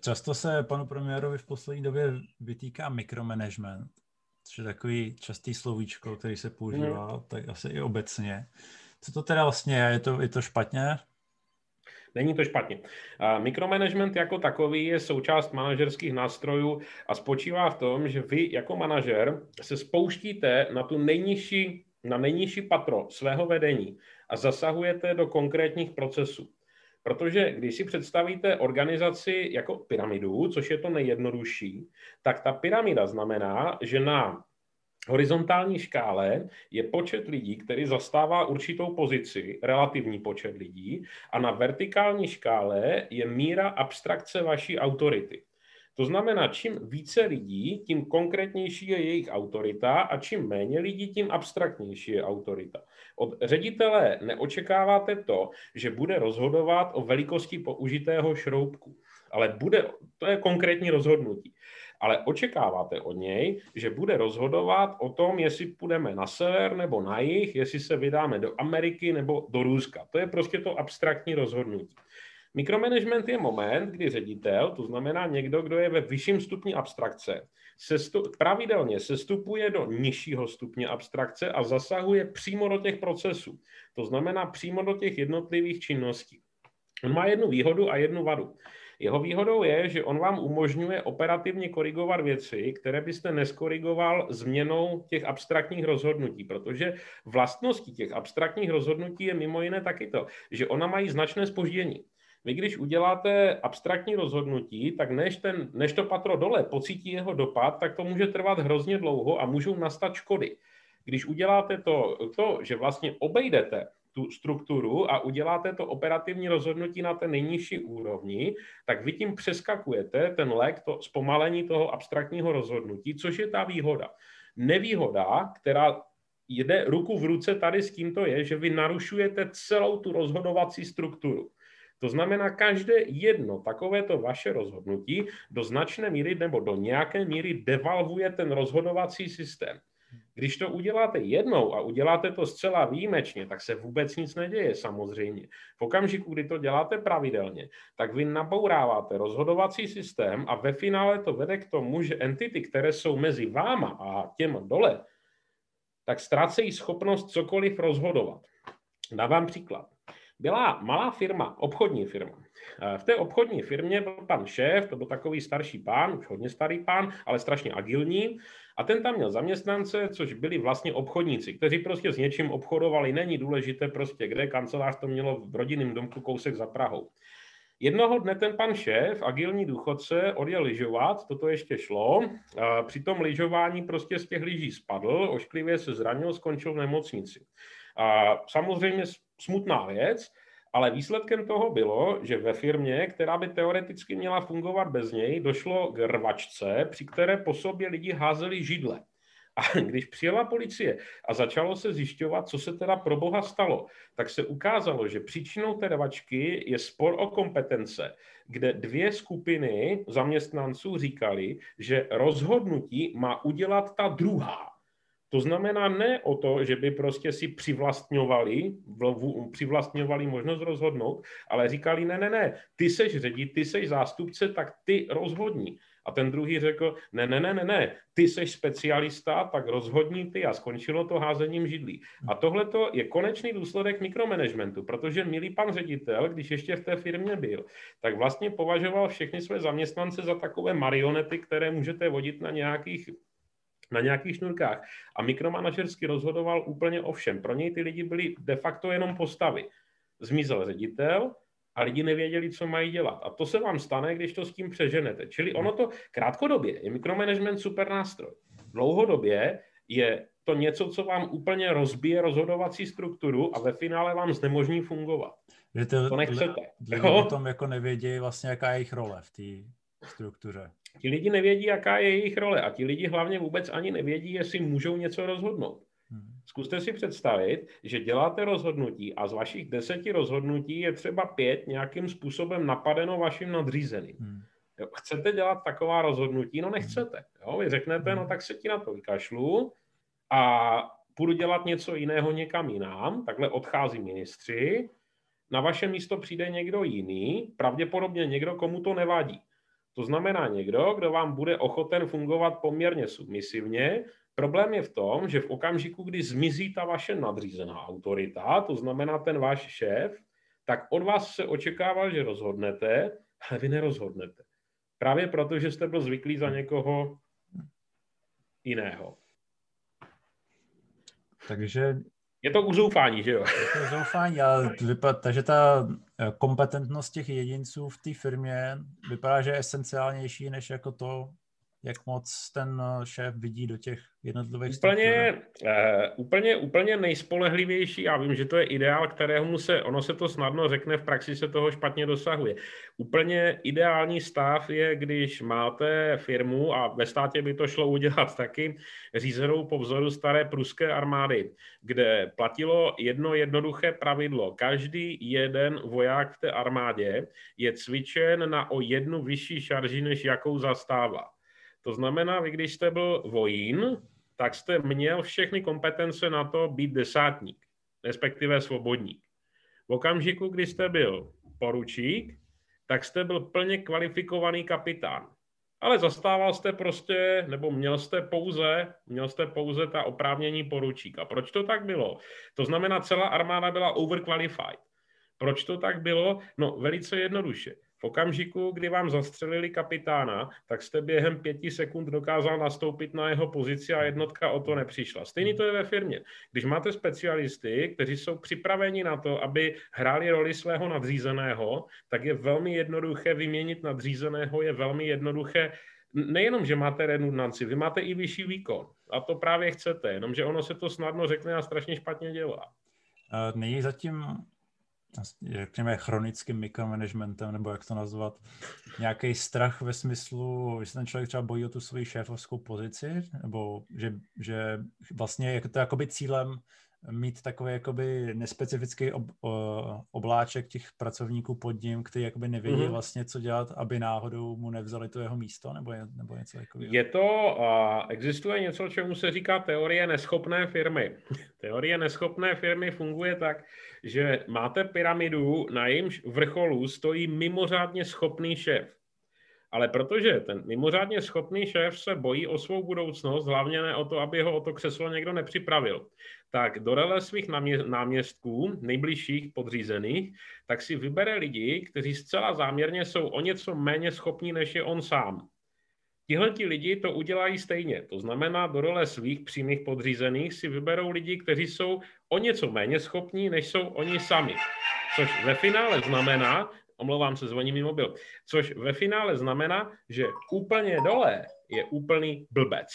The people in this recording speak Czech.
Často se panu premiérovi v poslední době vytýká mikromanagement, což je takový častý slovíčko, který se používá, hmm. tak asi i obecně. Co to teda vlastně je? Je to, je to špatně? Není to špatně. Mikromanagement jako takový je součást manažerských nástrojů a spočívá v tom, že vy jako manažer se spouštíte na tu nejnižší, na nejnižší patro svého vedení a zasahujete do konkrétních procesů. Protože když si představíte organizaci jako pyramidu, což je to nejjednodušší, tak ta pyramida znamená, že na horizontální škále je počet lidí, který zastává určitou pozici, relativní počet lidí, a na vertikální škále je míra abstrakce vaší autority. To znamená, čím více lidí, tím konkrétnější je jejich autorita a čím méně lidí, tím abstraktnější je autorita. Od ředitele neočekáváte to, že bude rozhodovat o velikosti použitého šroubku, ale bude, to je konkrétní rozhodnutí ale očekáváte od něj, že bude rozhodovat o tom, jestli půjdeme na sever nebo na jih, jestli se vydáme do Ameriky nebo do Ruska. To je prostě to abstraktní rozhodnutí. Mikromanagement je moment, kdy ředitel, to znamená někdo, kdo je ve vyšším stupni abstrakce, sestu, pravidelně sestupuje do nižšího stupně abstrakce a zasahuje přímo do těch procesů. To znamená přímo do těch jednotlivých činností. On má jednu výhodu a jednu vadu. Jeho výhodou je, že on vám umožňuje operativně korigovat věci, které byste neskorigoval změnou těch abstraktních rozhodnutí, protože vlastností těch abstraktních rozhodnutí je mimo jiné taky to, že ona mají značné spoždění. Vy když uděláte abstraktní rozhodnutí, tak než, ten, než to patro dole pocítí jeho dopad, tak to může trvat hrozně dlouho a můžou nastat škody. Když uděláte to, to že vlastně obejdete tu strukturu a uděláte to operativní rozhodnutí na té nejnižší úrovni, tak vy tím přeskakujete ten lek, to zpomalení toho abstraktního rozhodnutí, což je ta výhoda. Nevýhoda, která jde ruku v ruce tady s tímto je, že vy narušujete celou tu rozhodovací strukturu. To znamená, každé jedno takovéto vaše rozhodnutí do značné míry nebo do nějaké míry devalvuje ten rozhodovací systém. Když to uděláte jednou a uděláte to zcela výjimečně, tak se vůbec nic neděje samozřejmě. V okamžiku, kdy to děláte pravidelně, tak vy nabouráváte rozhodovací systém a ve finále to vede k tomu, že entity, které jsou mezi váma a těm dole, tak ztrácejí schopnost cokoliv rozhodovat. Dávám příklad. Byla malá firma, obchodní firma. V té obchodní firmě byl pan šéf, to byl takový starší pán, už hodně starý pán, ale strašně agilní. A ten tam měl zaměstnance, což byli vlastně obchodníci, kteří prostě s něčím obchodovali. Není důležité prostě, kde kancelář to mělo v rodinném domku kousek za Prahou. Jednoho dne ten pan šéf, agilní důchodce, odjel lyžovat, toto ještě šlo. Při tom lyžování prostě z těch lyží spadl, ošklivě se zranil, skončil v nemocnici. A samozřejmě smutná věc, ale výsledkem toho bylo, že ve firmě, která by teoreticky měla fungovat bez něj, došlo k rvačce, při které po sobě lidi házeli židle. A když přijela policie a začalo se zjišťovat, co se teda pro boha stalo, tak se ukázalo, že příčinou té rvačky je spor o kompetence, kde dvě skupiny zaměstnanců říkali, že rozhodnutí má udělat ta druhá. To znamená ne o to, že by prostě si přivlastňovali, přivlastňovali možnost rozhodnout, ale říkali, ne, ne, ne, ty seš ředit, ty seš zástupce, tak ty rozhodní. A ten druhý řekl, ne, ne, ne, ne, ne, ty seš specialista, tak rozhodní ty a skončilo to házením židlí. A tohle je konečný důsledek mikromanagementu, protože milý pan ředitel, když ještě v té firmě byl, tak vlastně považoval všechny své zaměstnance za takové marionety, které můžete vodit na nějakých na nějakých šnurkách. A mikromanažersky rozhodoval úplně o všem. Pro něj ty lidi byli de facto jenom postavy. Zmizel ředitel a lidi nevěděli, co mají dělat. A to se vám stane, když to s tím přeženete. Čili ono to krátkodobě je mikromanagement super nástroj. Dlouhodobě je to něco, co vám úplně rozbije rozhodovací strukturu a ve finále vám znemožní fungovat. Že to, to nechcete. Lidi o tom jako nevědí vlastně, jaká je jejich role v té struktuře. Ti lidi nevědí, jaká je jejich role a ti lidi hlavně vůbec ani nevědí, jestli můžou něco rozhodnout. Hmm. Zkuste si představit, že děláte rozhodnutí a z vašich deseti rozhodnutí je třeba pět nějakým způsobem napadeno vaším nadřízeným. Hmm. Jo, chcete dělat taková rozhodnutí? No nechcete. Jo? Vy řeknete, no tak se ti na to vykašlu a půjdu dělat něco jiného někam jinam, takhle odchází ministři, na vaše místo přijde někdo jiný, pravděpodobně někdo, komu to nevadí. To znamená někdo, kdo vám bude ochoten fungovat poměrně submisivně. Problém je v tom, že v okamžiku, kdy zmizí ta vaše nadřízená autorita, to znamená ten váš šéf, tak od vás se očekával, že rozhodnete, ale vy nerozhodnete. Právě proto, že jste byl zvyklý za někoho jiného. Takže je to uzoufání, že jo? Je to uzoufání, ale vypadá, takže ta eh, kompetentnost těch jedinců v té firmě vypadá, že je esenciálnější než jako to, jak moc ten eh, šéf vidí do těch jednotlivých úplně, uh, úplně, úplně nejspolehlivější, já vím, že to je ideál, kterého se, ono se to snadno řekne, v praxi se toho špatně dosahuje. Úplně ideální stav je, když máte firmu, a ve státě by to šlo udělat taky, řízenou po vzoru staré pruské armády, kde platilo jedno jednoduché pravidlo. Každý jeden voják v té armádě je cvičen na o jednu vyšší šarži, než jakou zastává. To znamená, vy když jste byl vojín, tak jste měl všechny kompetence na to být desátník, respektive svobodník. V okamžiku, kdy jste byl poručík, tak jste byl plně kvalifikovaný kapitán. Ale zastával jste prostě, nebo měl jste pouze, měl jste pouze ta oprávnění poručíka. Proč to tak bylo? To znamená, celá armáda byla overqualified. Proč to tak bylo? No, velice jednoduše. V okamžiku, kdy vám zastřelili kapitána, tak jste během pěti sekund dokázal nastoupit na jeho pozici a jednotka o to nepřišla. Stejný to je ve firmě. Když máte specialisty, kteří jsou připraveni na to, aby hráli roli svého nadřízeného, tak je velmi jednoduché vyměnit nadřízeného, je velmi jednoduché nejenom, že máte redundanci, vy máte i vyšší výkon. A to právě chcete, jenomže ono se to snadno řekne a strašně špatně dělá. Není zatím řekněme, chronickým mikromanagementem, nebo jak to nazvat, nějaký strach ve smyslu, že se ten člověk třeba bojí o tu svoji šéfovskou pozici, nebo že, že vlastně je to jakoby cílem mít takový jakoby nespecifický ob, obláček těch pracovníků pod ním, který jakoby nevědí mm-hmm. vlastně, co dělat, aby náhodou mu nevzali to jeho místo, nebo, je, nebo něco takového? Je to, uh, existuje něco, čemu se říká teorie neschopné firmy. teorie neschopné firmy funguje tak, že máte pyramidu, na jejímž vrcholu stojí mimořádně schopný šéf. Ale protože ten mimořádně schopný šéf se bojí o svou budoucnost, hlavně ne o to, aby ho o to křeslo někdo nepřipravil, tak do rele svých náměstků, nejbližších podřízených, tak si vybere lidi, kteří zcela záměrně jsou o něco méně schopní, než je on sám. Tihle ti lidi to udělají stejně. To znamená, do role svých přímých podřízených si vyberou lidi, kteří jsou o něco méně schopní, než jsou oni sami. Což ve finále znamená, omlouvám se, zvoní mi mobil, což ve finále znamená, že úplně dole je úplný blbec.